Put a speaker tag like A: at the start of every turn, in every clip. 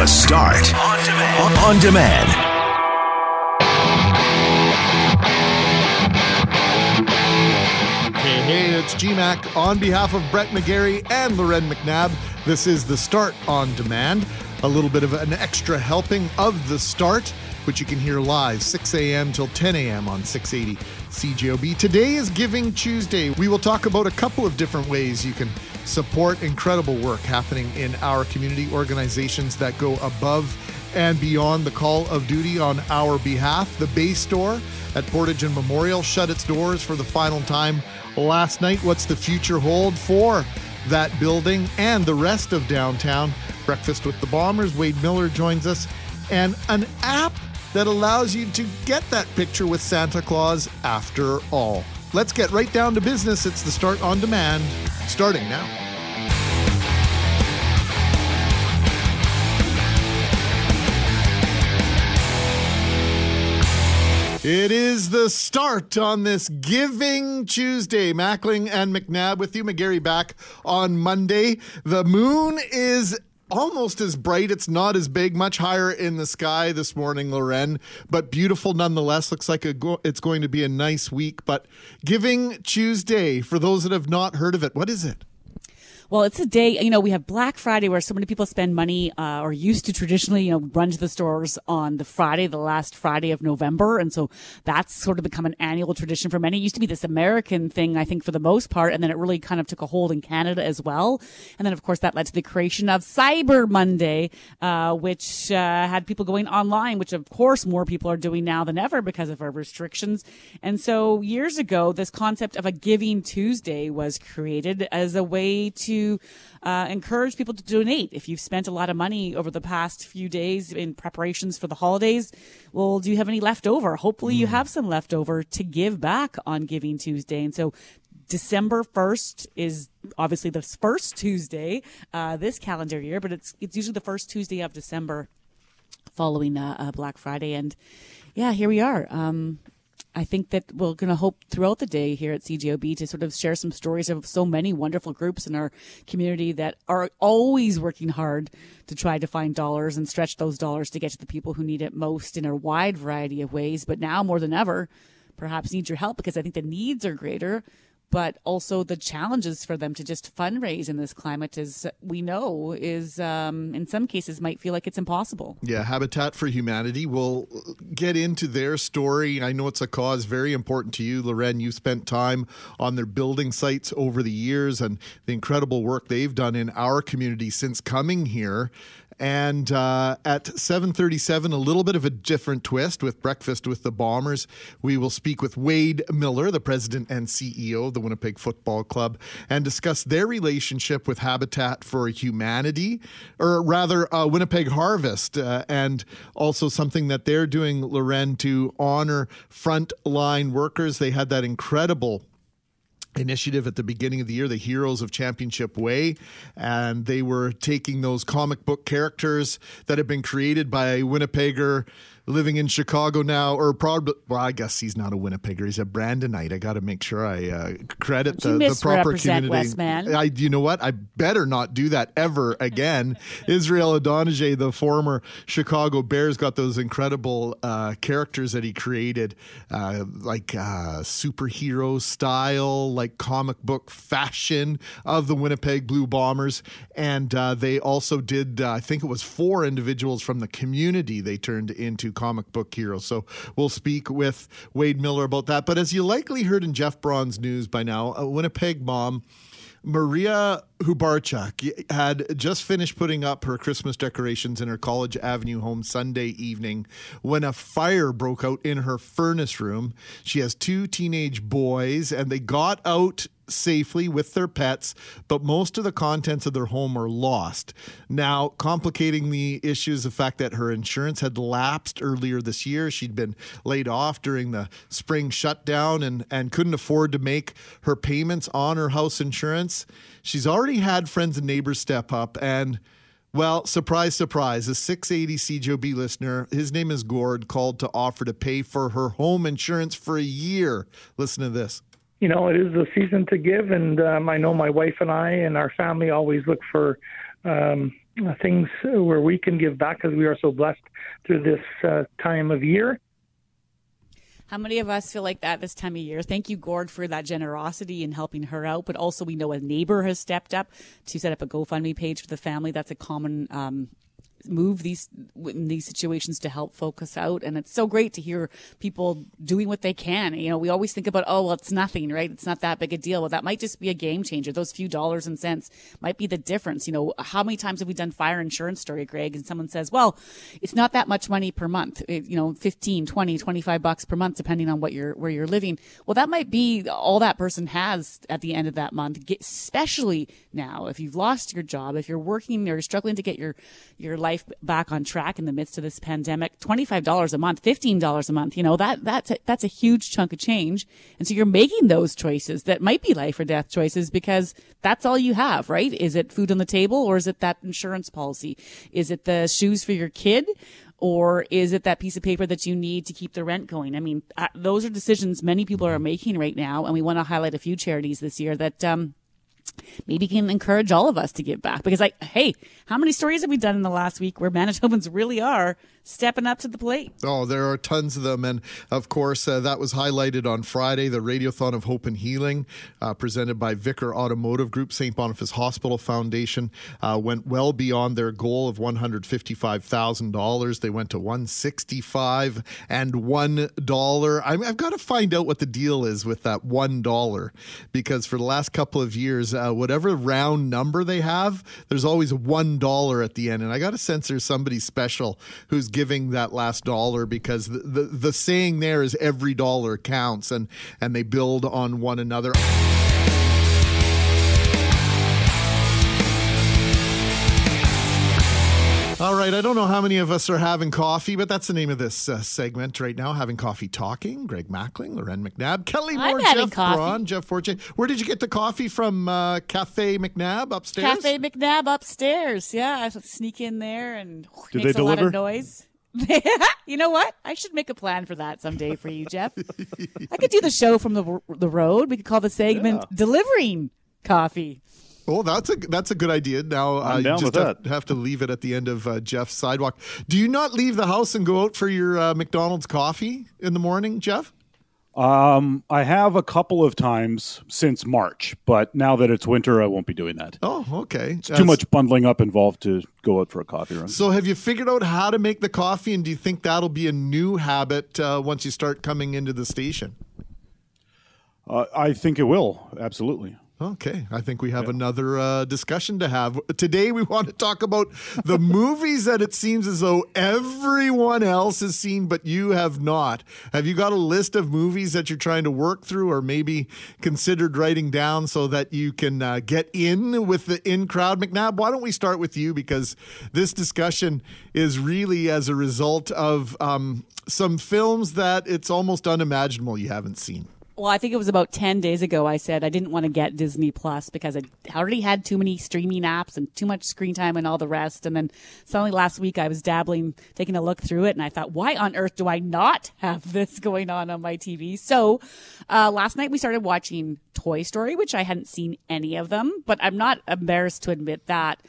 A: The Start on demand. On demand.
B: Hey, hey, it's GMAC on behalf of Brett McGarry and Loren McNabb. This is the Start on Demand, a little bit of an extra helping of the start, which you can hear live 6 a.m. till 10 a.m. on 680 CJOB. Today is Giving Tuesday. We will talk about a couple of different ways you can support incredible work happening in our community organizations that go above and beyond the call of duty on our behalf. The Bay Store at Portage and Memorial shut its doors for the final time last night. What's the future hold for that building and the rest of downtown? Breakfast with the Bombers. Wade Miller joins us. And an app that allows you to get that picture with Santa Claus after all. Let's get right down to business. It's the Start on Demand, starting now. It is the start on this Giving Tuesday. Mackling and McNabb with you. McGarry back on Monday. The moon is almost as bright. It's not as big, much higher in the sky this morning, Loren, but beautiful nonetheless. Looks like go- it's going to be a nice week. But Giving Tuesday, for those that have not heard of it, what is it?
C: Well, it's a day, you know, we have Black Friday where so many people spend money, uh, or used to traditionally, you know, run to the stores on the Friday, the last Friday of November. And so that's sort of become an annual tradition for many. It used to be this American thing, I think, for the most part. And then it really kind of took a hold in Canada as well. And then, of course, that led to the creation of Cyber Monday, uh, which, uh, had people going online, which of course more people are doing now than ever because of our restrictions. And so years ago, this concept of a Giving Tuesday was created as a way to uh, encourage people to donate. If you've spent a lot of money over the past few days in preparations for the holidays, well, do you have any left over? Hopefully, you have some left over to give back on Giving Tuesday. And so, December 1st is obviously the first Tuesday uh, this calendar year, but it's it's usually the first Tuesday of December following uh, uh Black Friday. And yeah, here we are. Um, I think that we're going to hope throughout the day here at CJOB to sort of share some stories of so many wonderful groups in our community that are always working hard to try to find dollars and stretch those dollars to get to the people who need it most in a wide variety of ways. But now more than ever, perhaps need your help because I think the needs are greater but also the challenges for them to just fundraise in this climate is we know is um, in some cases might feel like it's impossible.
B: Yeah habitat for humanity will get into their story. I know it's a cause very important to you loren. You spent time on their building sites over the years and the incredible work they've done in our community since coming here and uh, at 7:37, a little bit of a different twist with breakfast with the Bombers. We will speak with Wade Miller, the president and CEO of the Winnipeg Football Club, and discuss their relationship with Habitat for Humanity, or rather, uh, Winnipeg Harvest, uh, and also something that they're doing, Loren, to honor frontline workers. They had that incredible initiative at the beginning of the year, the Heroes of Championship Way, and they were taking those comic book characters that had been created by Winnipegger living in Chicago now, or probably, well, I guess he's not a Winnipegger. He's a Brandonite. I got to make sure I uh, credit the, the, proper community. Westman. I, you know what? I better not do that ever again. Israel Idonije, the former Chicago Bears, got those incredible uh, characters that he created, uh, like uh, superhero style, like comic book fashion of the Winnipeg Blue Bombers. And uh, they also did, uh, I think it was four individuals from the community they turned into comic book heroes. So we'll speak with Wade Miller about that. But as you likely heard in Jeff Braun's news by now, a Winnipeg mom. Maria Hubarchuk had just finished putting up her Christmas decorations in her College Avenue home Sunday evening when a fire broke out in her furnace room. She has two teenage boys, and they got out safely with their pets, but most of the contents of their home are lost. Now, complicating the issues, the fact that her insurance had lapsed earlier this year. She'd been laid off during the spring shutdown and, and couldn't afford to make her payments on her house insurance. She's already had friends and neighbors step up and well, surprise, surprise. A 680 CJOB listener, his name is Gord, called to offer to pay for her home insurance for a year. Listen to this
D: you know, it is a season to give, and um, I know my wife and I and our family always look for um, things where we can give back because we are so blessed through this uh, time of year.
C: How many of us feel like that this time of year? Thank you, Gord, for that generosity in helping her out. But also, we know a neighbor has stepped up to set up a GoFundMe page for the family. That's a common um, move these in these situations to help focus out. And it's so great to hear people doing what they can. You know we always think about oh well it's nothing right? It's not that big a deal. Well that might just be a game changer. Those few dollars and cents might be the difference. You know how many times have we done fire insurance story greg? And someone says well it's not that much money per month. It, you know 15 20 25 bucks per month depending on what you're where you're living. Well that might be all that person has at the end of that month especially now if you've lost your job if you're working or struggling to get your your life life back on track in the midst of this pandemic. $25 a month, $15 a month, you know, that, that's a, that's a huge chunk of change. And so you're making those choices that might be life or death choices because that's all you have, right? Is it food on the table or is it that insurance policy? Is it the shoes for your kid? or is it that piece of paper that you need to keep the rent going? I mean, uh, those are decisions many people are making right now, and we want to highlight a few charities this year that um, maybe can encourage all of us to give back. Because like hey how many stories have we done in the last week where manitobans really are stepping up to the plate.
B: Oh, there are tons of them. And of course, uh, that was highlighted on Friday, the Radiothon of Hope and Healing, uh, presented by Vickar Automotive Group. St. Boniface Hospital Foundation uh, went well beyond their goal of $155,000. They went to 165 and $1. i have got to find out what the deal is with that $1 because for the last couple of years, uh, whatever round number they have, there's always $1 at the end. And I got a sense there's somebody special who's giving that last dollar because the, the, the saying there is every dollar counts and, and they build on one another. All right, I don't know how many of us are having coffee, but that's the name of this uh, segment right now. Having coffee, talking. Greg Mackling, Loren McNabb, Kelly Moore, Jeff coffee. Braun, Jeff Forte. Where did you get the coffee from? Uh, Cafe McNabb upstairs.
C: Cafe McNabb upstairs. Yeah, I sneak in there and Did makes a lot of noise. you know what? I should make a plan for that someday for you, Jeff. I could do the show from the the road. We could call the segment yeah. "Delivering Coffee."
B: Oh, that's a that's a good idea. Now uh, you just have, have, to leave it at the end of uh, Jeff's sidewalk. Do you not leave the house and go out for your uh, McDonald's coffee in the morning, Jeff?
E: Um, I have a couple of times since March, but now that it's winter, I won't be doing that.
B: Oh, okay.
E: It's too much bundling up involved to go out for a coffee run.
B: So, have you figured out how to make the coffee, and do you think that'll be a new habit uh, once you start coming into the station?
E: Uh, I think it will. Absolutely.
B: Okay, I think we have yeah. another uh, discussion to have. Today, we want to talk about the movies that it seems as though everyone else has seen, but you have not. Have you got a list of movies that you're trying to work through, or maybe considered writing down so that you can uh, get in with the in crowd? McNabb, why don't we start with you? Because this discussion is really as a result of um, some films that it's almost unimaginable you haven't seen.
C: Well, I think it was about 10 days ago I said I didn't want to get Disney Plus because I already had too many streaming apps and too much screen time and all the rest. And then suddenly last week I was dabbling, taking a look through it, and I thought, why on earth do I not have this going on on my TV? So uh, last night we started watching Toy Story, which I hadn't seen any of them, but I'm not embarrassed to admit that.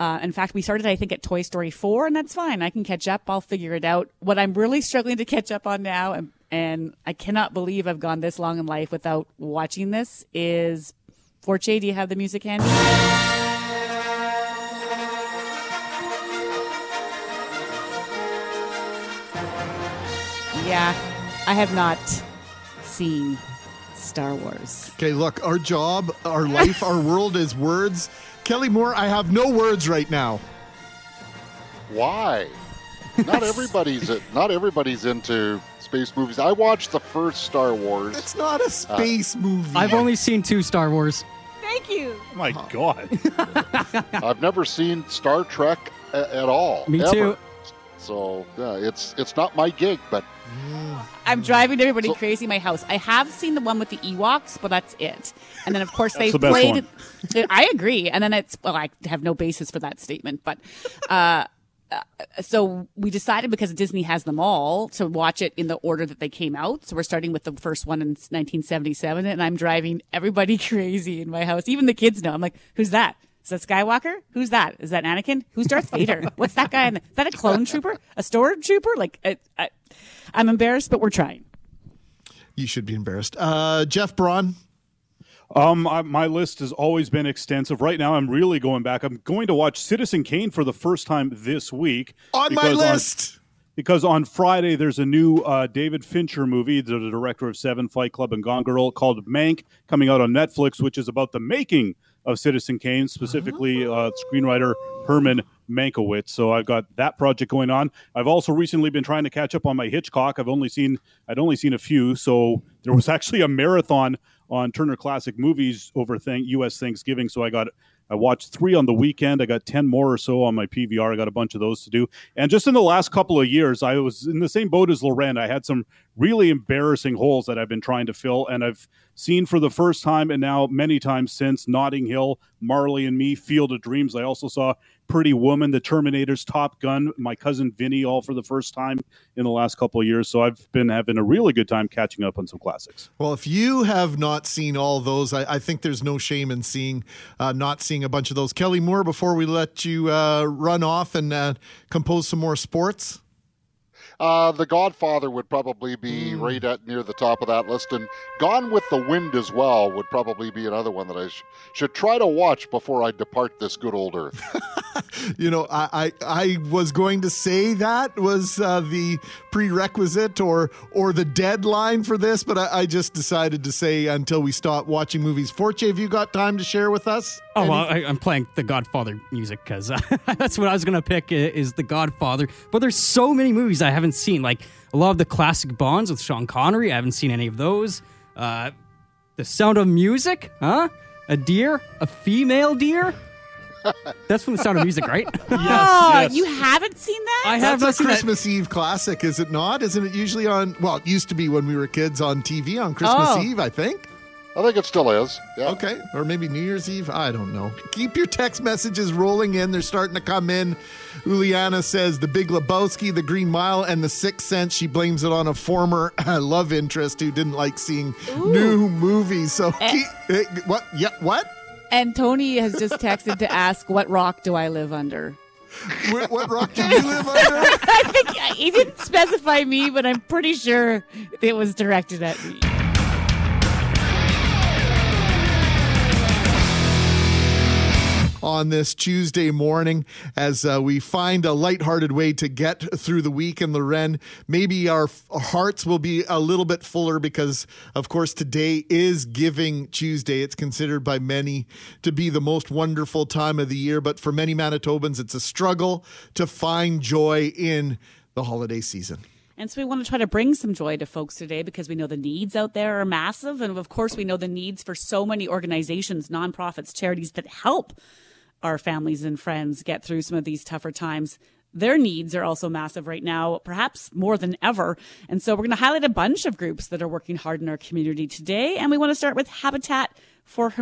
C: Uh, in fact, we started, I think, at Toy Story 4, and that's fine. I can catch up. I'll figure it out. What I'm really struggling to catch up on now, and and I cannot believe I've gone this long in life without watching this is Forte, do you have the music handy? Yeah, I have not seen Star Wars.
B: Okay, look, our job, our life, our world is words. Kelly Moore, I have no words right now.
F: Why? Not everybody's not everybody's into space movies. I watched the first Star Wars.
B: It's not a space uh, movie.
G: I've only seen two Star Wars.
C: Thank you.
E: Oh my God.
F: I've never seen Star Trek a- at all.
G: Me
F: ever.
G: too.
F: So yeah, it's it's not my gig, but
C: I'm driving everybody so, crazy in my house. I have seen the one with the Ewoks, but that's it. And then of course they
E: the
C: played. I agree. And then it's well, I have no basis for that statement, but. uh uh, so we decided because Disney has them all to watch it in the order that they came out. So we're starting with the first one in 1977, and I'm driving everybody crazy in my house. Even the kids know. I'm like, "Who's that? Is that Skywalker? Who's that? Is that Anakin? Who's Darth Vader? What's that guy? In the, is that a clone trooper? A stormtrooper? Like, I, I, I'm embarrassed, but we're trying.
B: You should be embarrassed. Uh, Jeff Braun.
E: Um, I, my list has always been extensive. Right now, I'm really going back. I'm going to watch Citizen Kane for the first time this week
B: On my list.
E: because on Friday there's a new uh, David Fincher movie, the, the director of Seven, Fight Club, and Gone Girl, called Mank, coming out on Netflix, which is about the making of Citizen Kane, specifically uh, screenwriter Herman Mankiewicz. So I've got that project going on. I've also recently been trying to catch up on my Hitchcock. I've only seen I'd only seen a few, so there was actually a marathon on Turner Classic Movies over thing U.S. Thanksgiving. So I got I watched three on the weekend. I got 10 more or so on my PVR. I got a bunch of those to do. And just in the last couple of years, I was in the same boat as Loren. I had some really embarrassing holes that I've been trying to fill. And I've seen for the first time and now many times since Notting Hill, Marley and Me, Field of Dreams. I also saw Pretty Woman, The Terminator's Top Gun, my cousin Vinny, all for the first time in the last couple of years. So I've been having a really good time catching up on some classics.
B: Well, if you have not seen all those, I, I think there's no shame in seeing, uh, not seeing a bunch of those. Kelly Moore, before we let you uh, run off and uh, compose some more sports.
F: Uh, the Godfather would probably be right at near the top of that list, and Gone with the Wind as well would probably be another one that I sh- should try to watch before I depart this good old earth.
B: You know, I, I, I was going to say that was uh, the prerequisite or or the deadline for this, but I, I just decided to say until we stop watching movies. Forte, have you got time to share with us?
G: Oh
B: Any-
G: well, I, I'm playing the Godfather music because uh, that's what I was gonna pick is the Godfather. But there's so many movies I haven't seen. Like a lot of the classic Bonds with Sean Connery. I haven't seen any of those. Uh, the Sound of Music, huh? A deer, a female deer. That's from the Sound of Music, right?
C: oh,
E: yes.
C: you haven't seen that?
G: I have
B: That's a
G: seen that.
B: Christmas Eve classic, is it not? Isn't it usually on? Well, it used to be when we were kids on TV on Christmas
C: Oh.
B: Eve, I think.
F: I think it still is. Yeah.
B: Okay, or maybe New Year's Eve. I don't know. Keep your text messages rolling in. They're starting to come in. Uliana says the Big Lebowski, the Green Mile, and the Sixth Sense. She blames it on a former love interest who didn't like seeing new movies. So
C: Eh.
B: keep, eh, what? Yeah, what?
C: And Tony has just texted to ask, "What rock do I live under?"
B: What, what rock do you live under?
C: I think he didn't specify me, but I'm pretty sure it was directed at me.
B: On this Tuesday morning as uh, we find a lighthearted way to get through the week in Loren. Maybe our hearts will be a little bit fuller because, of course, today is Giving Tuesday. It's considered by many to be the most wonderful time of the year, but for many Manitobans, it's a struggle to find joy in the holiday season.
C: And so we want to try to bring some joy to folks today because we know the needs out there are massive. And of course, we know the needs for so many organizations, nonprofits, charities that help our families and friends get through some of these tougher times. Their needs are also massive right now, perhaps more than ever. And so we're going to highlight a bunch of groups that are working hard in our community today. And we want to start with Habitat for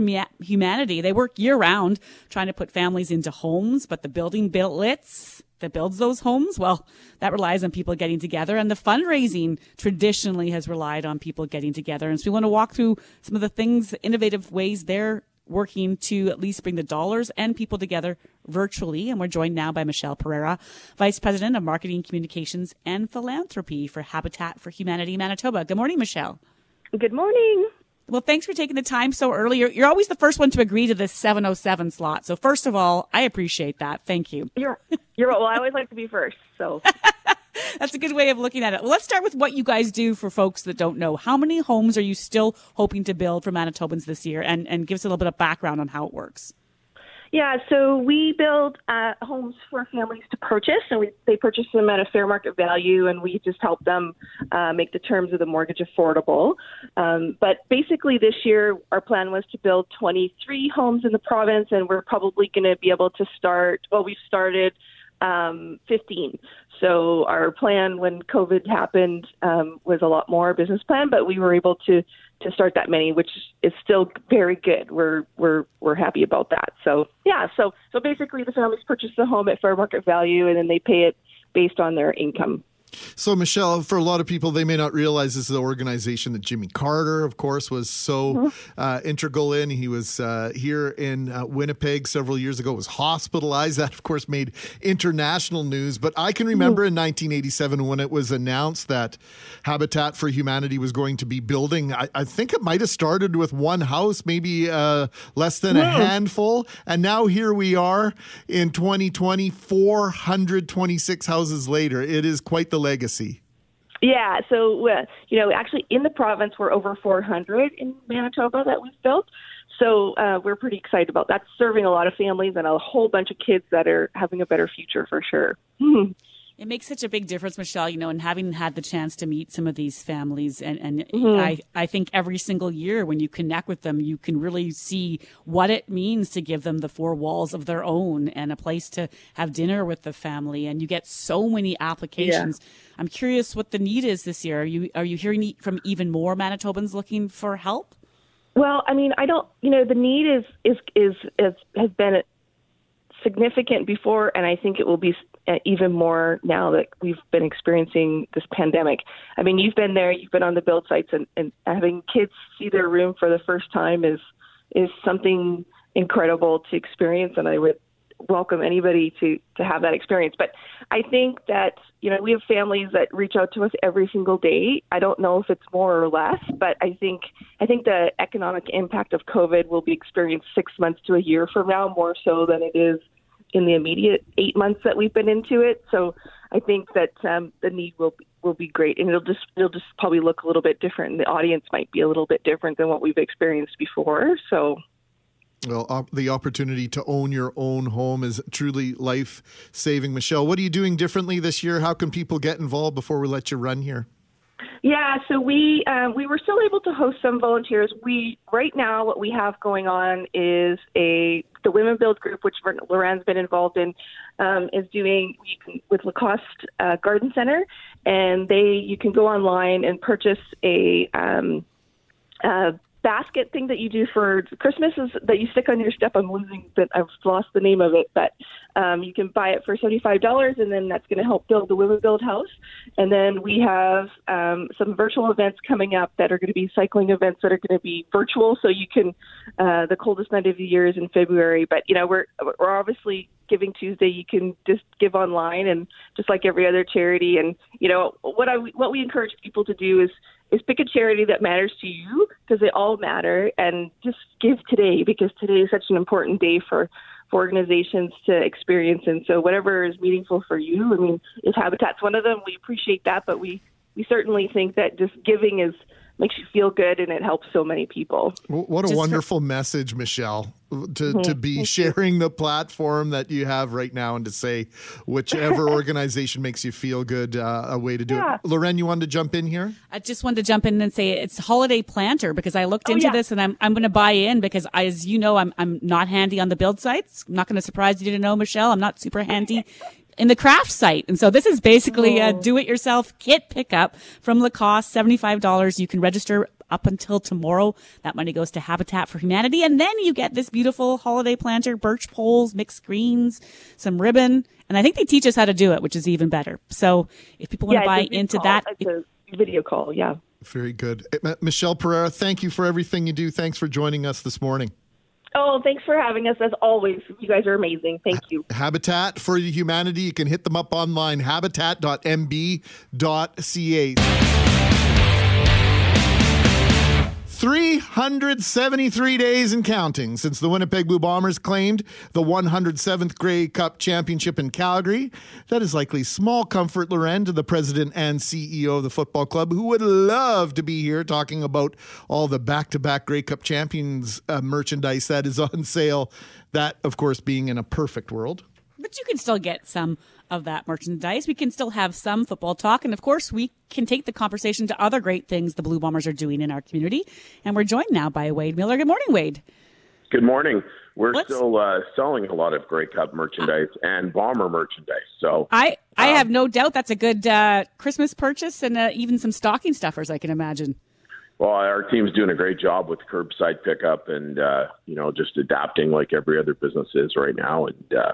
C: Humanity. They work year round trying to put families into homes, but the building blitz that builds those homes, well, that relies on people getting together. And the fundraising traditionally has relied on people getting together. And so we want to walk through some of the things, innovative ways they're working to at least bring the dollars and people together virtually. And we're joined now by Michelle Pereira, Vice President of Marketing, Communications, and Philanthropy for Habitat for Humanity Manitoba. Good morning, Michelle.
H: Good morning.
C: Well, thanks for taking the time so early. You're, you're always the first one to agree to this 707 slot. So first of all, I appreciate that. Thank you.
H: You're you're well. I always like to be first. So
C: That's a good way of looking at it. Well, let's start with what you guys do for folks that don't know. How many homes are you still hoping to build for Manitobans this year? And, and give us a little bit of background on how it works.
H: yeah, so we build uh, homes for families to purchase, and we, they purchase them at a fair market value, and we just help them uh, make the terms of the mortgage affordable. Um, but basically, this year our plan was to build 23 homes in the province, and we're probably going to be able to start. Well, we've started um, 15. So our plan when COVID happened um, was a lot more business plan, but we were able to to start that many, which is still very good. We're we're we're happy about that. So yeah, so so basically the families purchase the home at fair market value, and then they pay it based on their income
B: So, Michelle, for a lot of people, they may not realize this is the organization that Jimmy Carter, of course, was so
H: Mm-hmm.
B: uh, integral in. He was uh, here in uh, Winnipeg several years ago, was hospitalized. That, of course, made international news. But I can remember
H: Mm-hmm.
B: in 1987 when it was announced that Habitat for Humanity was going to be building, I, I think it might have started with one house, maybe uh, less than a handful. And now here we are in 2020, 426 houses later. It is quite the legacy.
H: Yeah, so uh, you know, actually, in the province, we're over 400 in Manitoba that we've built. So uh, we're pretty excited about that. Serving a lot of families and a whole bunch of kids that are having a better future for sure.
C: It makes such a big difference, Michelle, you know, and having had the chance to meet some of these families and, and
H: Mm-hmm.
C: I, I think every single year when you connect with them, you can really see what it means to give them the four walls of their own and a place to have dinner with the family. And you get so many applications. I'm curious what the need is this year. Are you, are you hearing from even more Manitobans looking for help?
H: Well, I mean, I don't. You know, the need is is is, is has been significant before, and I think it will be Uh, even more now that we've been experiencing this pandemic. I mean, you've been there, you've been on the build sites, and, and having kids see their room for the first time is is something incredible to experience, and I would welcome anybody to to have that experience. But I think that you know we have families that reach out to us every single day. I don't know if it's more or less, but I think I think the economic impact of COVID will be experienced six months to a year from now more so than it is in the immediate eight months that we've been into it. So I think that um, the need will be, will be great, and it'll just it'll just probably look a little bit different, and the audience might be a little bit different than what we've experienced before. So.
B: Well, op- the opportunity to own your own home is truly life saving. Michelle, what are you doing differently this year? How can people get involved before we let you run here?
H: Yeah, so we um, we were still able to host some volunteers. We right now what we have going on is a the Women Build group, which Loren's been involved in, um, is doing with Lacoste uh, Garden Center, and they you can go online and purchase a. Um, uh, basket thing that you do for Christmas is that you stick on your step. I'm losing that I've lost the name of it, but um, you can buy it for seventy five dollars, and then that's going to help build the Women Build House. And then we have um, some virtual events coming up that are going to be cycling events that are going to be virtual, so you can. Uh, the coldest night of the year is in February, but you know we're we're obviously Giving Tuesday. You can just give online, and just like every other charity. And you know what I what we encourage people to do is is pick a charity that matters to you because they all matter, and just give today because today is such an important day for for organizations to experience. And so whatever is meaningful for you, I mean, if Habitat's one of them, we appreciate that, but we we certainly think that just giving is makes you feel good and it helps so many people.
B: What a
C: Just for-
B: wonderful message, Michelle, to, to be sharing the platform that you have right now and to say whichever organization makes you feel good, uh, a way to do
H: Yeah.
B: it. Loren, you wanted to jump in here?
C: I just wanted to jump in and say it's holiday planter because I looked
H: Oh,
C: into
H: yeah.
C: this and I'm I'm going to buy in because I, as you know I'm I'm not handy on the build sites. I'm not going to surprise you to know, Michelle. I'm not super handy in the craft site, and so this is basically
H: Oh.
C: a do-it-yourself kit pickup from Lacoste. Seventy five dollars. You can register up until tomorrow. That money goes to Habitat for Humanity, and then you get this beautiful holiday planter, birch poles, mixed greens, some ribbon. And I think they teach us how to do it, which is even better. So if people want to buy into
H: call.
C: that,
H: It's a video call, yeah.
B: Very good. Uh, Michelle Pereira, thank you for everything you do. Thanks for joining us this morning.
H: Oh, thanks for having us as always. You guys are amazing. Thank you.
B: Habitat for Humanity. You can hit them up online, habitat.mb.ca. 373 days and counting since the Winnipeg Blue Bombers claimed the 107th Grey Cup championship in Calgary. That is likely small comfort, Loren, to the president and CEO of the football club, who would love to be here talking about all the back to back Grey Cup champions uh, merchandise that is on sale. That, of course, being in a perfect world.
C: But you can still get some of that merchandise. We can still have some football talk. And of course, we can take the conversation to other great things the Blue Bombers are doing in our community. And we're joined now by Wade Miller. Good morning, Wade.
I: Good morning. We're still uh, selling a lot of Grey Cup merchandise and Bomber merchandise. So
C: I, I
I: Um,
C: have no doubt that's a good uh, Christmas purchase and uh, even some stocking stuffers, I can imagine.
I: Well, our team's doing a great job with curbside pickup and uh, you know just adapting like every other business is right now. And uh,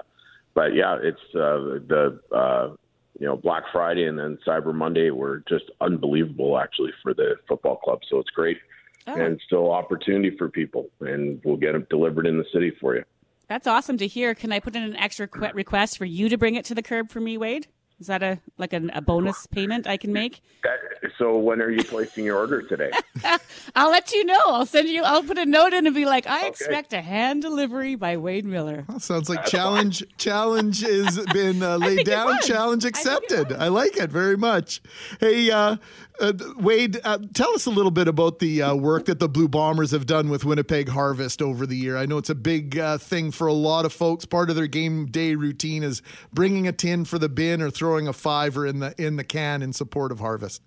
I: but yeah, it's uh, the uh, you know, Black Friday and then Cyber Monday were just unbelievable, actually, for the football club. So it's great,
C: Oh.
I: and still opportunity for people, and we'll get them delivered in the city for you.
C: That's awesome to hear. Can I put in an extra request for you to bring it to the curb for me, Wade? Is that a like an, a bonus payment I can make?
I: That, so when are you placing your order today?
C: I'll let you know. I'll send you. I'll put a note in and be like, I expect a hand delivery by Wade Miller.
B: Sounds like challenge. challenge has been uh, laid down.
C: was.
B: Challenge
C: I
B: accepted. I, like it very much. Hey, uh, uh, Wade, uh, tell us a little bit about the uh, work that the Blue Bombers have done with Winnipeg Harvest over the year. I know it's a big uh, thing for a lot of folks. Part of their game day routine is bringing a tin for the bin or throwing a fiver in the in the can in support of Harvest.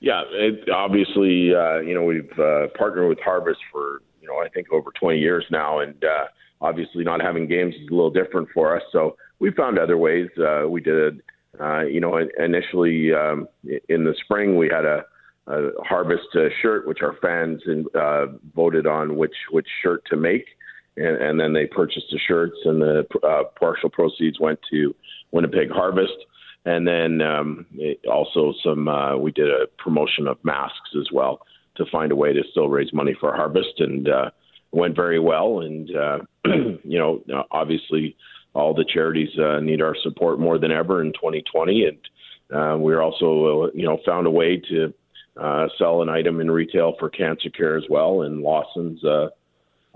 I: Yeah, it, obviously, uh, you know, we've uh, partnered with Harvest for, you know, I think over 20 years now. And obviously, not having games is a little different for us. So we found other ways. We did, uh, you know, initially um, in the spring, we had a, a Harvest uh, shirt, which our fans uh, voted on which, which shirt to make. And, and then they purchased the shirts, and the uh, partial proceeds went to Winnipeg Harvest. And then um, it, also some uh, we did a promotion of masks as well to find a way to still raise money for harvest. And uh, went very well. And uh, you know obviously all the charities uh, need our support more than ever in 2020 and uh, we're also uh, you know found a way to uh, sell an item in retail for cancer care as well and Lawson's uh,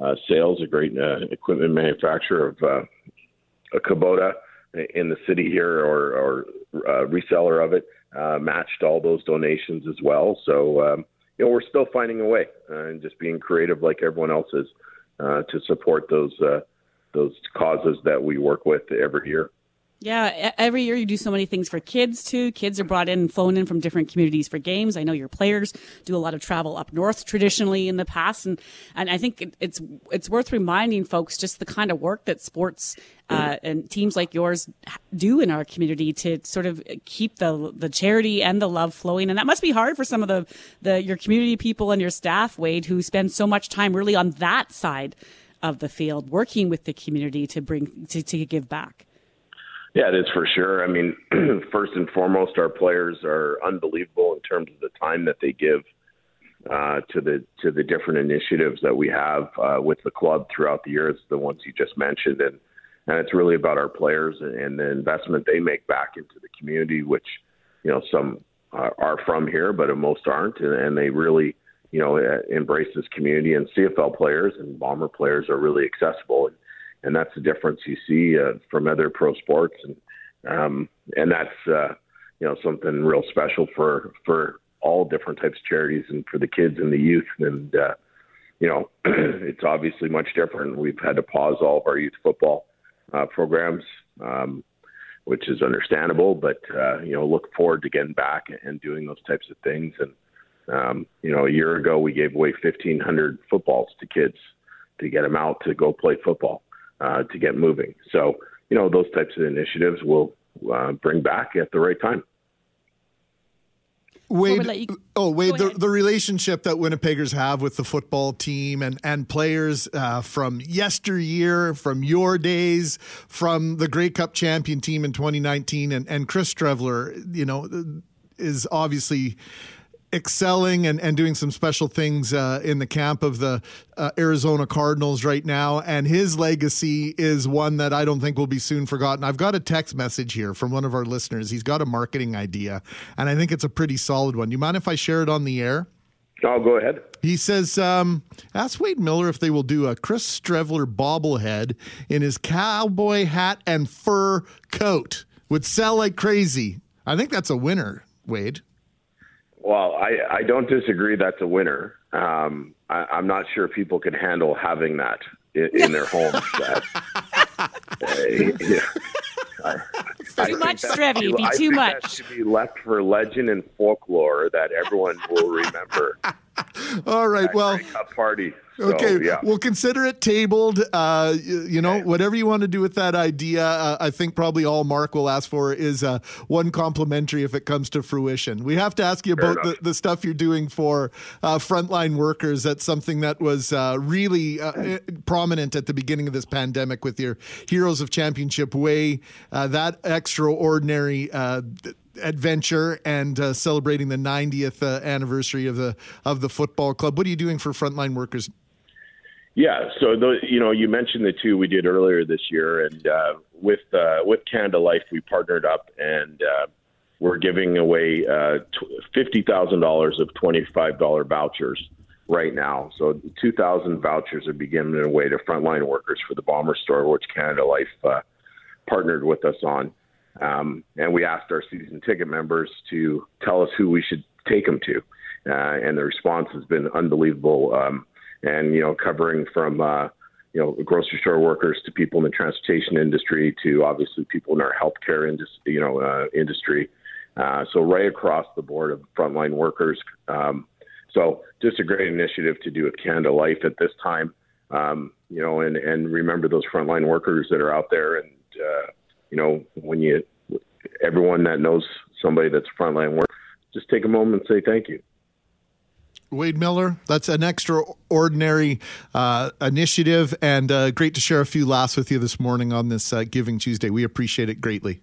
I: uh, sales a great uh, equipment manufacturer of uh, a Kubota in the city here or, or uh, reseller of it uh, matched all those donations as well. So um, you know we're still finding a way uh, and just being creative like everyone else is uh, to support those uh, those causes that we work with every year.
C: Yeah, every year you do so many things for kids too. Kids are brought in and flown in from different communities for games. I know your players do a lot of travel up north traditionally in the past, and and I think it, it's it's worth reminding folks just the kind of work that sports uh, and teams like yours do in our community to sort of keep the the charity and the love flowing. And that must be hard for some of the the your community people and your staff, Wade, who spend so much time really on that side of the field, working with the community to bring to, to give back.
I: Yeah, it is for sure. I mean, first and foremost, our players are unbelievable in terms of the time that they give uh, to the to the different initiatives that we have uh, with the club throughout the years, the ones you just mentioned, and and it's really about our players and the investment they make back into the community, which you know some are, are from here, but most aren't, and, and they really you know embrace this community. And CFL players and Bomber players are really accessible. And, and that's the difference you see uh, from other pro sports, and um, and that's uh, you know something real special for for all different types of charities and for the kids and the youth, and uh, you know it's obviously much different. We've had to pause all of our youth football uh, programs, um, which is understandable, but uh, you know look forward to getting back and doing those types of things. And um, you know a year ago we gave away 1,500 footballs to kids to get them out to go play football uh, to get moving. So, you know, those types of initiatives will uh, bring back at the right time.
B: Wade,
C: you-
B: oh Wade, the, the relationship that Winnipeggers have with the football team and and players uh, from yesteryear, from your days, from the Grey Cup champion team in 2019, and and Chris Streveler, you know, is obviously excelling and, and doing some special things uh, in the camp of the uh, Arizona Cardinals right now. And his legacy is one that I don't think will be soon forgotten. I've got a text message here from one of our listeners. He's got a marketing idea, and I think it's a pretty solid one. Do You mind if I share it on the air?
I: I'll go ahead.
B: He says, um, ask Wade Miller if they will do a Chris Streveler bobblehead in his cowboy hat and fur coat. Would sell like crazy. I think that's a winner, Wade.
I: Well, I, I don't disagree that's a winner. Um, I, I'm not sure people can handle having that in, in their homes. That, uh, yeah. I, I think
C: much, Strevy, be too much.
I: That should be left for legend and folklore that everyone will remember.
B: All right. Well,
I: Grey Party. So,
B: Okay,
I: yeah.
B: we'll consider it tabled. Uh, you, you know, whatever you want to do with that idea. Uh, I think probably all Mark will ask for is uh, one complimentary if it comes to fruition. We have to ask you
I: Fair
B: about the, the stuff you're doing for uh, frontline workers. That's something that was uh, really uh, eh, prominent at the beginning of this pandemic with your Heroes of Championship Way. Uh, that extraordinary. Uh, adventure and uh, celebrating the 90th uh, anniversary of the of the football club. What are you doing for frontline workers
I: Yeah, so the, you know, you mentioned the two we did earlier this year, and uh, with uh, with Canada Life, we partnered up, and uh, we're giving away uh, fifty thousand dollars of twenty five dollar vouchers right now. So two thousand vouchers are being given away to frontline workers for the Bomber Store, which Canada Life uh, partnered with us on. Um, and we asked our season ticket members to tell us who we should take them to, uh, and the response has been unbelievable. Um, and you know, covering from uh, you know grocery store workers to people in the transportation industry to obviously people in our healthcare industry, you know, uh, industry. Uh, so right across the board of frontline workers. Um, so just a great initiative to do with Canada Life at this time. Um, you know, and and remember those frontline workers that are out there, and uh, you know, when you everyone that knows somebody that's frontline work, just take a moment and say thank you.
B: Wade Miller, that's an extraordinary uh, initiative, and uh, great to share a few laughs with you this morning on this uh, Giving Tuesday. We appreciate it greatly.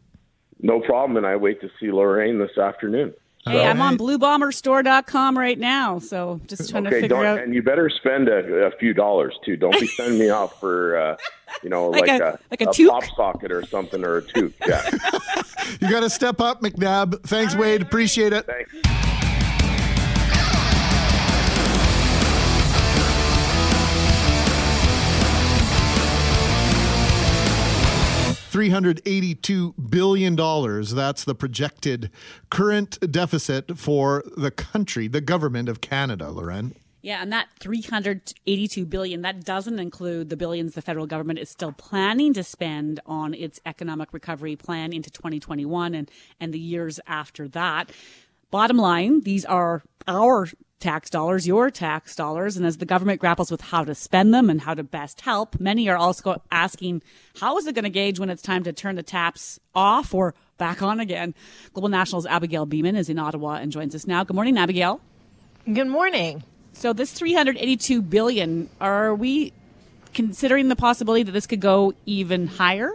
I: No problem, and I wait to see Lorraine this afternoon.
C: Hey, I'm on bluebomberstore.com right now, so just trying to
I: Okay,
C: figure
I: don't,
C: out.
I: and you better spend a, a few dollars too. Don't be sending me off for, uh, you know,
C: Like
I: like,
C: a-
I: a,
C: like a toque?
I: pop socket or something or a toque. Yeah,
B: You got to step up, McNabb. Thanks, Wade. Appreciate it.
I: thanks.
B: $382 billion. That's the projected current deficit for the country, the government of Canada, Loren.
C: Yeah, and that 382 billion that doesn't include the billions the federal government is still planning to spend on its economic recovery plan into 2021 and and the years after that. Bottom line, these are our tax dollars, your tax dollars, and as the government grapples with how to spend them and how to best help, many are also asking how is it going to gauge when it's time to turn the taps off or back on again. Global National's Abigail Bimman is in Ottawa and joins us now. Good morning, Abigail.
J: Good morning.
C: So this 382 billion, are we considering the possibility that this could go even higher?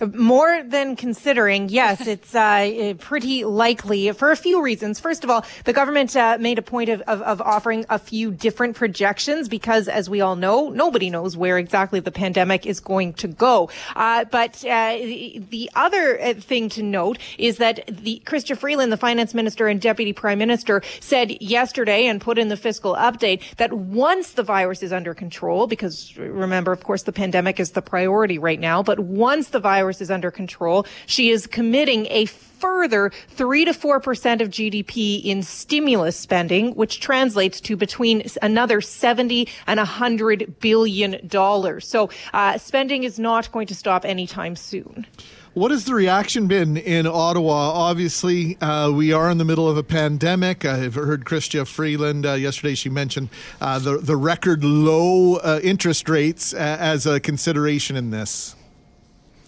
J: More than considering, yes, it's uh, pretty likely for a few reasons. First of all, the government uh, made a point of, of, of offering a few different projections because, as we all know, nobody knows where exactly the pandemic is going to go. Uh, but uh, the, the other uh, thing to note is that the Chrystia Freeland, the finance minister and deputy prime minister, said yesterday and put in the fiscal update that once the virus is under control, because remember, of course, the pandemic is the priority right now, but once the virus is under control, she is committing a further 3 to 4% of GDP in stimulus spending, which translates to between another 70 and 100 billion dollars. So uh, spending is not going to stop anytime soon.
B: What has the reaction been in Ottawa? Obviously, uh, we are in the middle of a pandemic. I've heard Chrystia Freeland uh, yesterday. She mentioned uh, the the record low uh, interest rates as a consideration in this.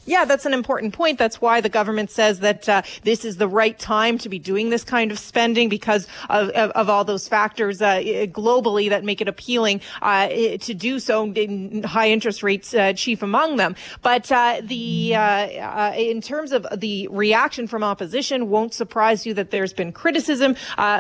J: Yeah, that's an important point. That's why the government says that uh, this is the right time to be doing this kind of spending because of, of, of all those factors uh, globally that make it appealing uh, to do so. In High interest rates, uh, chief among them. But uh, the uh, in terms of the reaction from opposition, won't surprise you that there's been criticism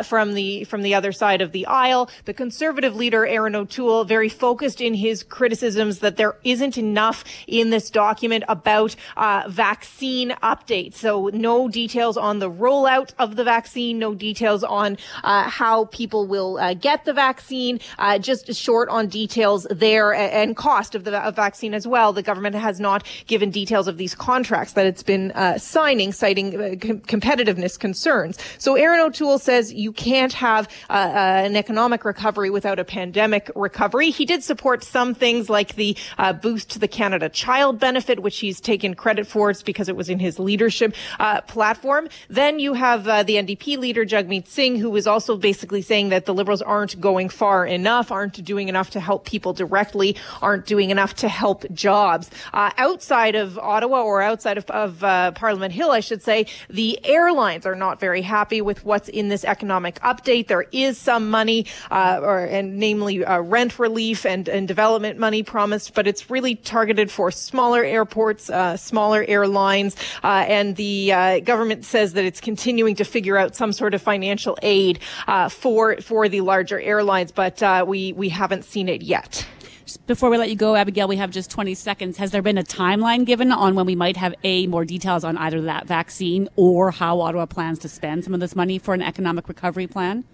J: from the from the other side of the aisle. The conservative leader Erin O'Toole very focused in his criticisms that there isn't enough in this document about uh, vaccine update. So no details on the rollout of the vaccine, no details on uh, how people will uh, get the vaccine, uh, just short on details there and cost of the va- vaccine as well. The government has not given details of these contracts that it's been uh, signing, citing uh, com- competitiveness concerns. So Erin O'Toole says you can't have an economic recovery without a pandemic recovery. He did support some things like the boost to the Canada Child Benefit, which he's taken taken credit for. It's because it was in his leadership uh, platform. Then you have uh, the NDP leader, Jagmeet Singh, who was also basically saying that the Liberals aren't going far enough, aren't doing enough to help people directly, aren't doing enough to help jobs. Uh, outside of Ottawa or outside of, of uh, Parliament Hill, I should say, the airlines are not very happy with what's in this economic update. There is some money, uh, or and namely uh, rent relief and, and development money promised, but it's really targeted for smaller airports, uh, smaller airlines, uh, and the uh, government says that it's continuing to figure out some sort of financial aid uh, for for the larger airlines, but we we haven't seen it yet.
C: Before we let you go, Abigail, we have just 20 seconds. Has there been a timeline given on when we might have a more details on either that vaccine or how Ottawa plans to spend some of this money for an economic recovery plan?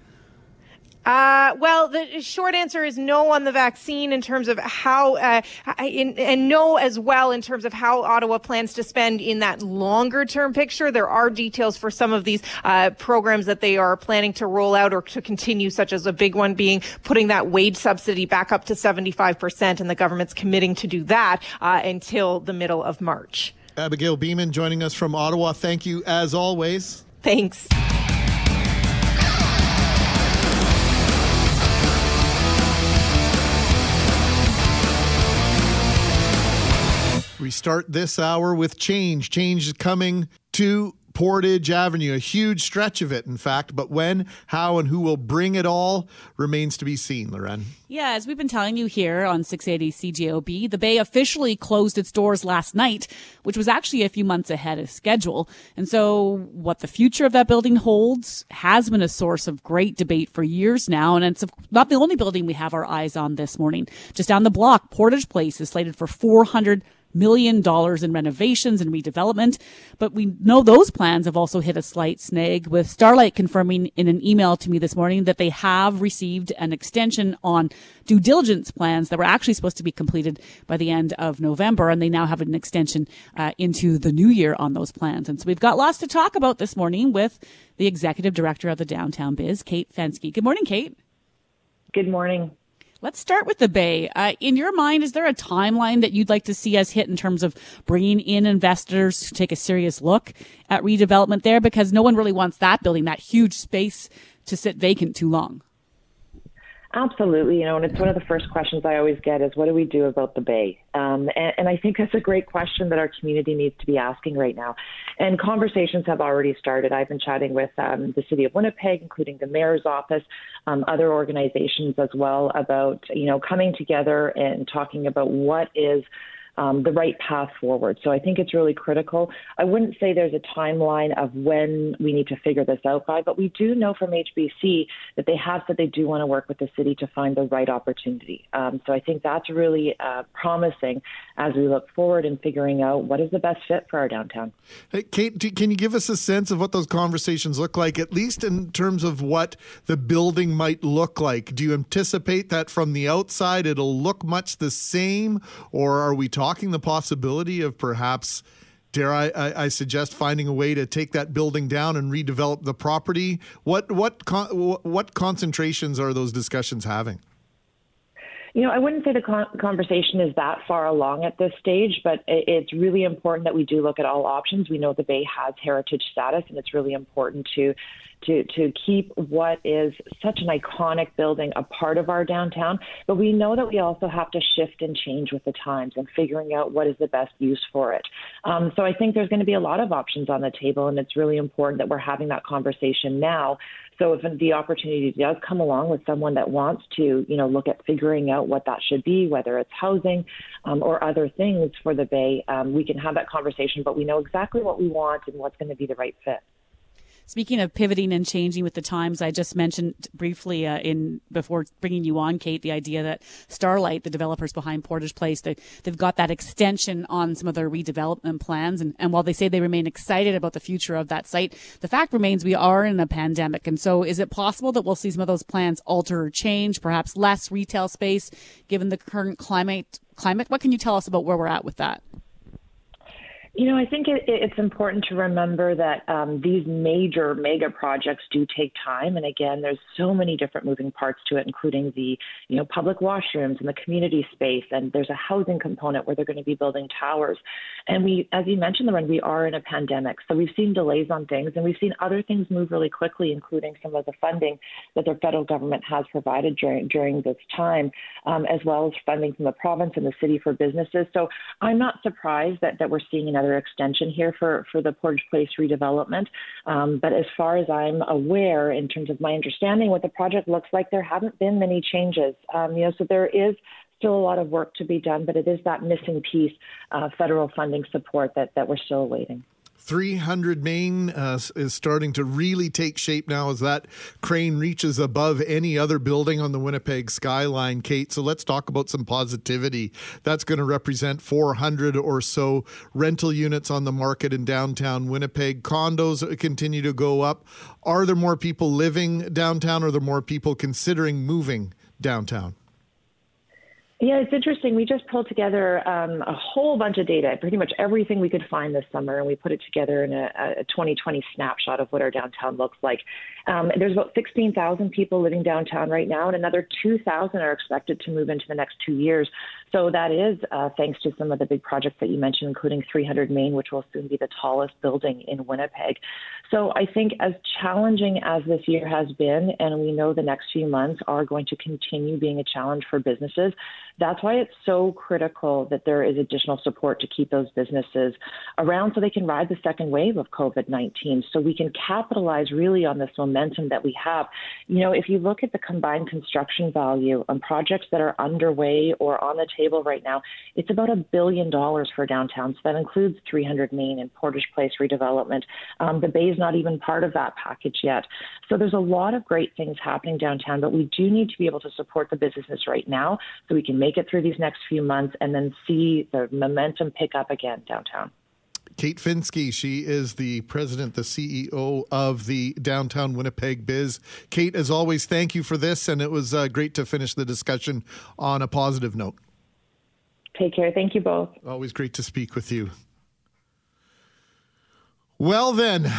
J: Uh, well, the short answer is no on the vaccine in terms of how, uh, in, and no as well in terms of how Ottawa plans to spend in that longer term picture. There are details for some of these uh, programs that they are planning to roll out or to continue, such as a big one being putting that wage subsidy back up to 75%, and the government's committing to do that uh, until the middle of March.
B: Abigail Bimman joining us from Ottawa. Thank you as always.
J: Thanks.
B: Start this hour with change. Change is coming to Portage Avenue, a huge stretch of it, in fact. But when, how, and who will bring it all remains to be seen, Loren.
C: Yeah, as we've been telling you here on 680 CJOB, the Bay officially closed its doors last night, which was actually a few months ahead of schedule. And so, what the future of that building holds has been a source of great debate for years now. And it's not the only building we have our eyes on this morning. Just down the block, Portage Place is slated for 400 million dollars in renovations and redevelopment. But we know those plans have also hit a slight snag with Starlight confirming in an email to me this morning that they have received an extension on due diligence plans that were actually supposed to be completed by the end of November. And they now have an extension uh, into the new year on those plans. And so we've got lots to talk about this morning with the executive director of the Downtown Biz, Kate Fenske. Good morning, Kate.
K: Good morning.
C: Let's start with the Bay. Uh, in your mind, is there a timeline that you'd like to see us hit in terms of bringing in investors to take a serious look at redevelopment there? Because no one really wants that building, that huge space to sit vacant too long.
K: Absolutely, you know, and it's one of the first questions I always get is what do we do about the Bay? Um, and, and, I think that's a great question that our community needs to be asking right now. And conversations have already started. I've been chatting with um, the City of Winnipeg, including the Mayor's office, um, other organizations as well, about you know coming together and talking about what is um, the right path forward. So I think it's really critical. I wouldn't say there's a timeline of when we need to figure this out by, but we do know from HBC that they have said they do want to work with the city to find the right opportunity. Um, so I think that's really uh, promising as we look forward in figuring out what is the best fit for our downtown.
B: Hey, Kate, do, can you give us a sense of what those conversations look like, at least in terms of what the building might look like? Do you anticipate that from the outside it'll look much the same, or are we talking? Talking the possibility of perhaps dare I, I, I, suggest finding a way to take that building down and redevelop the property? What what con- what concentrations are those discussions having?
K: You know, I wouldn't say the con- conversation is that far along at this stage, but it's really important that we do look at all options. We know the Bay has heritage status, and it's really important to to to keep what is such an iconic building a part of our downtown. But we know that we also have to shift and change with the times and figuring out what is the best use for it. Um, so I think there's going to be a lot of options on the table, and it's really important that we're having that conversation now. So if the opportunity does come along with someone that wants to, you know, look at figuring out what that should be, whether it's housing um, or other things for the Bay, um, we can have that conversation. But we know exactly what we want and what's going to be the right fit.
C: Speaking of pivoting and changing with the times, I just mentioned briefly uh, in before bringing you on, Kate, the idea that Starlight, the developers behind Portage Place, they, they've got that extension on some of their redevelopment plans. And, and while they say they remain excited about the future of that site, the fact remains we are in a pandemic. And so is it possible that we'll see some of those plans alter or change, perhaps less retail space given the current climate? Climate. What can you tell us about where we're at with that?
K: You know, I think it, it's important to remember that um, these major mega projects do take time, and again, there's so many different moving parts to it, including the you know public washrooms and the community space, and there's a housing component where they're going to be building towers. And we, as you mentioned, Lauren, we are in a pandemic, so we've seen delays on things, and we've seen other things move really quickly, including some of the funding that the federal government has provided during during this time, um, as well as funding from the province and the city for businesses. So I'm not surprised that that we're seeing another another extension here for, for the Portage Place redevelopment. Um, but as far as I'm aware, in terms of my understanding, what the project looks like, there haven't been many changes. Um, you know, so there is still a lot of work to be done, but it is that missing piece, uh, federal funding support that, that we're still awaiting.
B: 300 Main uh, is starting to really take shape now as that crane reaches above any other building on the Winnipeg skyline, Kate. So let's talk about some positivity. That's going to represent 400 or so rental units on the market in downtown Winnipeg. Condos continue to go up. Are there more people living downtown or are there more people considering moving downtown?
K: Yeah, it's interesting. We just pulled together um, a whole bunch of data, pretty much everything we could find this summer, and we put it together in a, a 2020 snapshot of what our downtown looks like. Um, there's about 16,000 people living downtown right now, and another 2,000 are expected to move into the next two years. So that is uh, thanks to some of the big projects that you mentioned, including 300 Main, which will soon be the tallest building in Winnipeg. So I think as challenging as this year has been, and we know the next few months are going to continue being a challenge for businesses, that's why it's so critical that there is additional support to keep those businesses around so they can ride the second wave of COVID 19, so we can capitalize really on this momentum that we have. You know, if you look at the combined construction value on projects that are underway or on the table right now, it's about a billion dollars for downtown. So that includes 300 Main and Portage Place redevelopment. Um, the Bay is not even part of that package yet. So there's a lot of great things happening downtown, but we do need to be able to support the businesses right now so we can make it through these next few months and then see the momentum pick up again downtown.
B: Kate Fenske, she is the president, the CEO of the Downtown Winnipeg Biz. Kate, as always, thank you for this, and it was uh, great to finish the discussion on a positive note.
K: Take care. Thank you both.
B: Always great to speak with you. Well, then,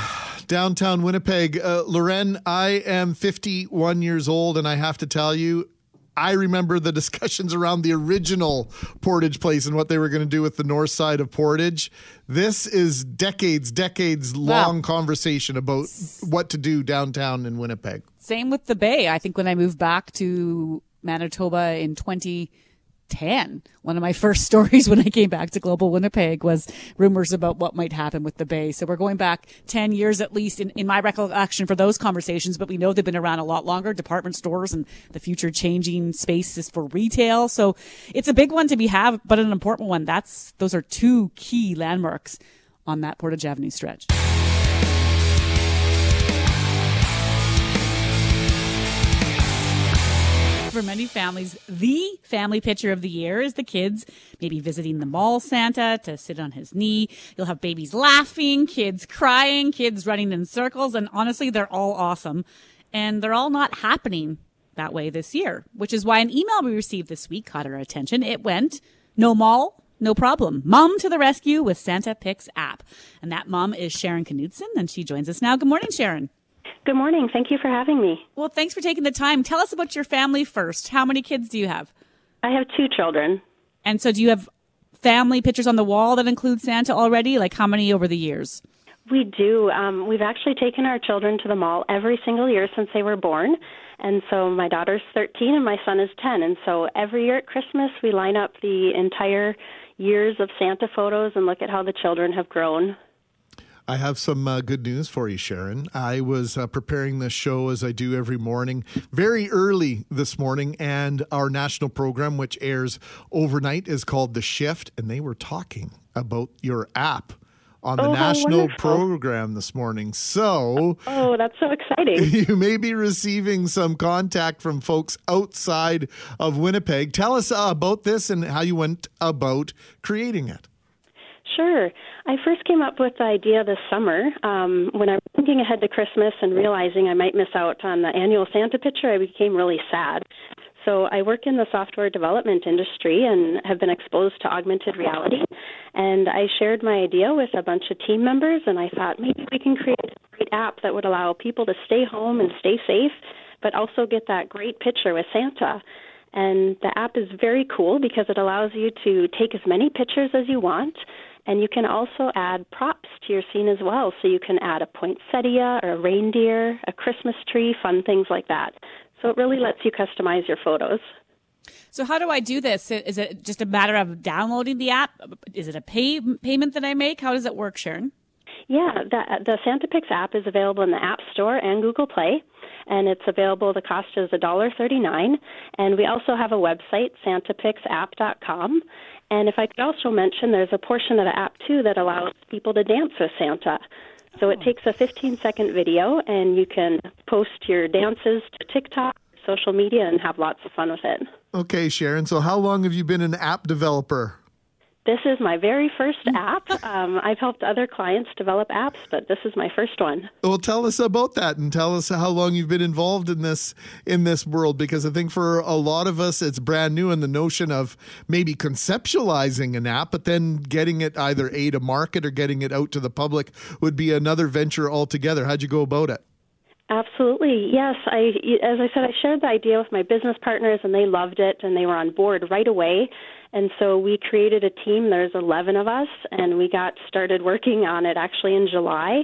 B: downtown Winnipeg. Uh, Loren, I am 51 years old, and I have to tell you, I remember the discussions around the original Portage Place and what they were going to do with the north side of Portage. This is decades, decades long wow. conversation about what to do downtown in Winnipeg.
C: Same with the Bay. I think when I moved back to Manitoba in 20- 10. One of my first stories when I came back to Global Winnipeg was rumors about what might happen with the Bay. So we're going back 10 years at least in, in my recollection for those conversations, but we know they've been around a lot longer, department stores and the future changing spaces for retail. So it's a big one to be have, but an important one. That's, those are two key landmarks on that Portage Avenue stretch. For many families, the family picture of the year is the kids maybe visiting the mall Santa to sit on his knee. You'll have babies laughing, kids crying, kids running in circles, and honestly, they're all awesome. And they're all not happening that way this year, which is why an email we received this week caught our attention. It went, no mall, no problem. Mom to the rescue with SantaPix app. And that mom is Sharon Knudsen, and she joins us now. Good morning, Sharon.
L: Good morning. Thank you for having me.
C: Well, thanks for taking the time. Tell us about your family first. How many kids do you have?
L: I have two children.
C: And so do you have family pictures on the wall that include Santa already? Like how many over the years?
L: We do. Um, we've actually taken our children to the mall every single year since they were born. And so my daughter's 13 and my son is 10. And so every year at Christmas, we line up the entire years of Santa photos and look at how the children have grown.
B: I have some uh, good news for you, Sharon. I was uh, preparing this show as I do every morning, very early this morning, and our national program, which airs overnight, is called The Shift, and they were talking about your app on the
L: oh,
B: national program this morning. So,
L: oh, that's so exciting.
B: You may be receiving some contact from folks outside of Winnipeg. Tell us uh, about this and how you went about creating it.
L: Sure. I first came up with the idea this summer um, when I was thinking ahead to Christmas and realizing I might miss out on the annual Santa picture. I became really sad. So I work in the software development industry and have been exposed to augmented reality. And I shared my idea with a bunch of team members, and I thought maybe we can create a great app that would allow people to stay home and stay safe, but also get that great picture with Santa. And the app is very cool because it allows you to take as many pictures as you want. And you can also add props to your scene as well. So you can add a poinsettia or a reindeer, a Christmas tree, fun things like that. So it really lets you customize your photos.
C: So how do I do this? Is it just a matter of downloading the app? Is it a pay payment that I make? How does it work, Sharon?
L: Yeah, the, the SantaPix app is available in the App Store and Google Play, and it's available. The cost is $1.39, and we also have a website, santapixapp.com. And if I could also mention, there's a portion of the app too that allows people to dance with Santa. So it oh. takes a 15 second video, and you can post your dances to TikTok, social media, and have lots of fun with it.
B: Okay, Sharon. So, how long have you been an app developer?
L: This is my very first app. Um, I've helped other clients develop apps, but this is my first one.
B: Well, tell us about that, and tell us how long you've been involved in this in this world. Because I think for a lot of us, it's brand new, and the notion of maybe conceptualizing an app, but then getting it either a to market or getting it out to the public would be another venture altogether. How'd you go about it?
L: Absolutely. Yes, I as I said I shared the idea with my business partners and they loved it and they were on board right away. And so we created a team. There's 11 of us and we got started working on it actually in July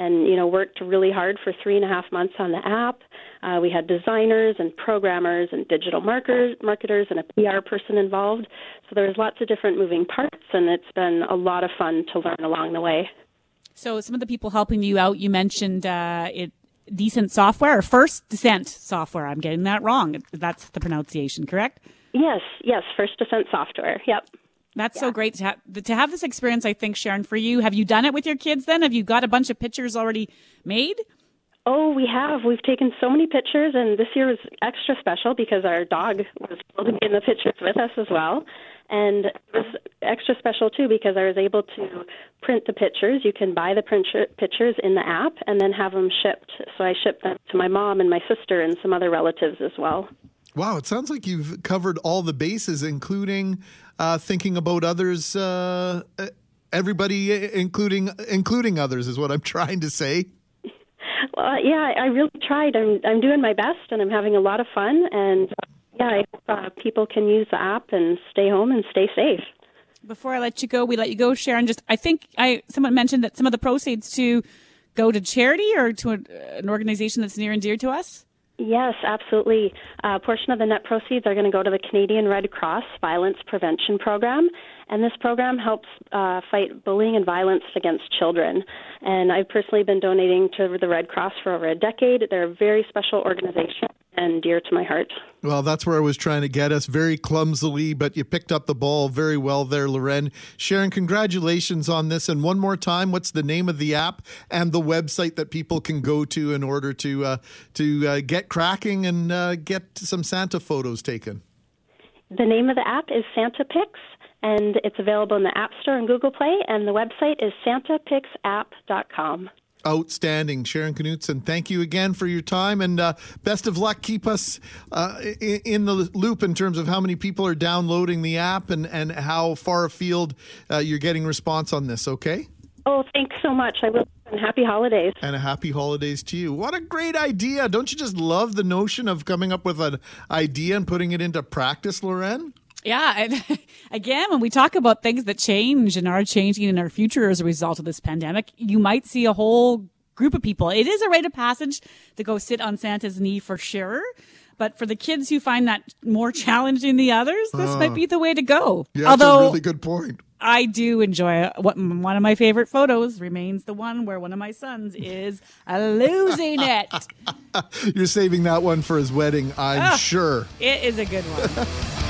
L: and you know worked really hard for three and a half months on the app. Uh, we had designers and programmers and digital marketers, marketers and a PR person involved. So there was lots of different moving parts, and it's been a lot of fun to learn along the way.
C: So some of the people helping you out, you mentioned uh, it decent software or first descent software. I'm getting that wrong. That's the pronunciation, correct?
L: Yes, yes, first descent software. Yep.
C: That's yeah. so great to have to have this experience. I think Sharon, for you, have you done it with your kids? Then have you got a bunch of pictures already made?
L: Oh, we have. We've taken so many pictures, and this year was extra special because our dog was able to be in the pictures with us as well. And it was extra special too because I was able to print the pictures. You can buy the print pictures in the app and then have them shipped. So I shipped them to my mom and my sister and some other relatives as well.
B: Wow, it sounds like you've covered all the bases, including uh, thinking about others. Uh, everybody, including including others, is what I'm trying to say.
L: Well, yeah, I really tried. I'm I'm doing my best, and I'm having a lot of fun. And yeah, I hope uh, people can use the app and stay home and stay safe.
C: Before I let you go, we let you go, Sharon. Just I think I someone mentioned that some of the proceeds to go to charity or to a, an organization that's near and dear to us.
L: Yes, absolutely. A portion of the net proceeds are going to go to the Canadian Red Cross Violence Prevention Program, and this program helps uh, fight bullying and violence against children. And I've personally been donating to the Red Cross for over a decade. They're a very special organization and dear to my heart.
B: Well, that's where I was trying to get us very clumsily, but you picked up the ball very well there, Loren. Sharon, congratulations on this. And one more time, what's the name of the app and the website that people can go to in order to uh, to uh, get cracking and uh, get some Santa photos taken?
L: The name of the app is SantaPix, and it's available in the App Store and Google Play. And the website is santapixapp.com.
B: Outstanding. Sharon Knutson, thank you again for your time and uh, best of luck. Keep us uh, in, in, the loop in terms of how many people are downloading the app and, and how far afield uh, you're getting response on this, okay?
L: Oh, thanks so much. I will. And happy holidays.
B: And a happy holidays to you. What a great idea. Don't you just love the notion of coming up with an idea and putting it into practice, Loren?
C: Yeah. And again, when we talk about things that change and are changing in our future as a result of this pandemic, you might see a whole group of people. It is a rite of passage to go sit on Santa's knee for sure. But for the kids who find that more challenging than the others, this uh, might be the way to go.
B: Yeah, Although, that's a really good point.
C: I do enjoy what one of my favorite photos remains the one where one of my sons is losing it.
B: You're saving that one for his wedding, I'm oh, sure.
C: It is a good one.